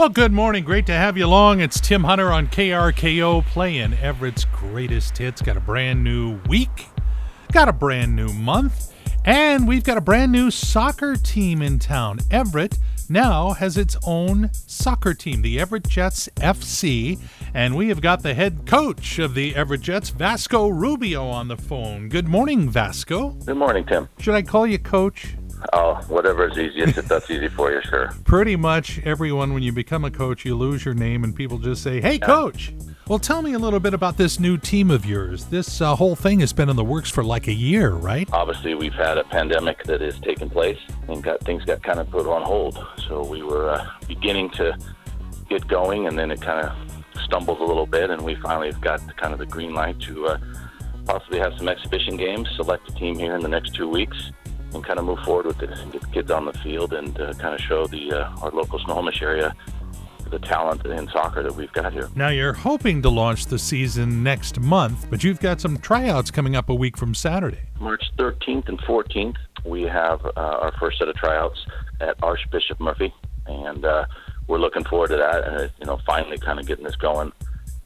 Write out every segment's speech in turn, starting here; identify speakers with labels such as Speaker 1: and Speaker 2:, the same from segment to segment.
Speaker 1: Well, good morning. Great to have you along. It's Tim Hunter on KRKO playing Everett's greatest hits. Got a brand new week, got a brand new month, and we've got a brand new soccer team in town. Everett now has its own soccer team, the Everett Jets FC, and we have got the head coach of the Everett Jets, Vasco Rubio, on the phone. Good morning, Vasco.
Speaker 2: Good morning, Tim.
Speaker 1: Should I call you coach?
Speaker 2: Oh, whatever is easiest, if that's easy for you, sure.
Speaker 1: Pretty much everyone, when you become a coach, you lose your name and people just say, hey, coach. Well, tell me a little bit about this new team of yours. This uh, whole thing has been in the works for like a year, right?
Speaker 2: Obviously, we've had a pandemic that has taken place and got things got kind of put on hold. So we were uh, beginning to get going, and then it kind of stumbled a little bit, and we finally have got kind of the green light to uh, possibly have some exhibition games, select a team here in the next two weeks, and kind of move forward with this and get kids on the field and uh, kind of show the uh, our local Snohomish area the talent in soccer that we've got here.
Speaker 1: Now, you're hoping to launch the season next month, but you've got some tryouts coming up a week from Saturday.
Speaker 2: March 13th and 14th, we have uh, our first set of tryouts at Archbishop Murphy, and uh, we're looking forward to that. And uh, you know, finally, kind of getting this going,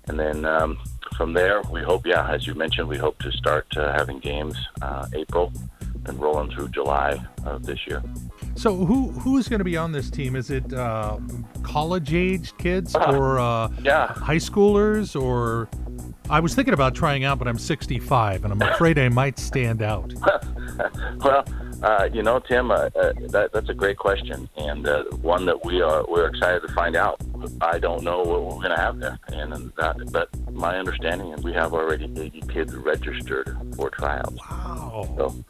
Speaker 2: and then um, from there, we hope, yeah, as you mentioned, we hope to start uh, having games uh, April and rolling through July of this year.
Speaker 1: So, who who is going to be on this team? Is it uh, college-aged kids or uh,
Speaker 2: Yeah.
Speaker 1: high schoolers? Or I was thinking about trying out, but I'm 65, and I'm afraid I might stand out.
Speaker 2: well, uh, you know, Tim, uh, uh, that, that's a great question, and uh, one that we are we're excited to find out. I don't know what we're going to have there, and, and that, but my understanding is we have already 80 kids registered for tryouts.
Speaker 1: Wow.
Speaker 2: So,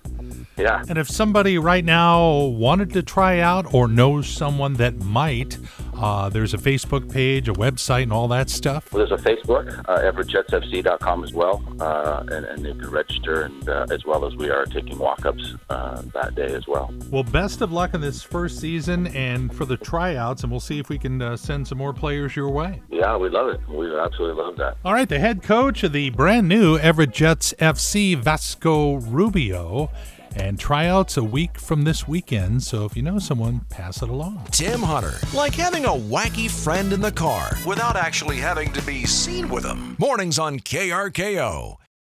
Speaker 2: yeah,
Speaker 1: And if somebody right now wanted to try out or knows someone that might, uh, there's a Facebook page, a website, and all that stuff.
Speaker 2: well, there's a Facebook, uh, EverettJetsFC.com as well, uh, and, and you can register, and uh, as well as we are taking walk-ups uh, that day as well.
Speaker 1: Well, best of luck in this first season and for the tryouts, and we'll see if we can uh, send some more players your way.
Speaker 2: Yeah, we love it. We absolutely love that.
Speaker 1: All right, the head coach of the brand new Everett Jets FC, Vasco Rubio, and tryouts a week from this weekend. So if you know someone, pass it along.
Speaker 3: Tim Hunter, like having a wacky friend in the car without actually having to be seen with them. Mornings on KRKO.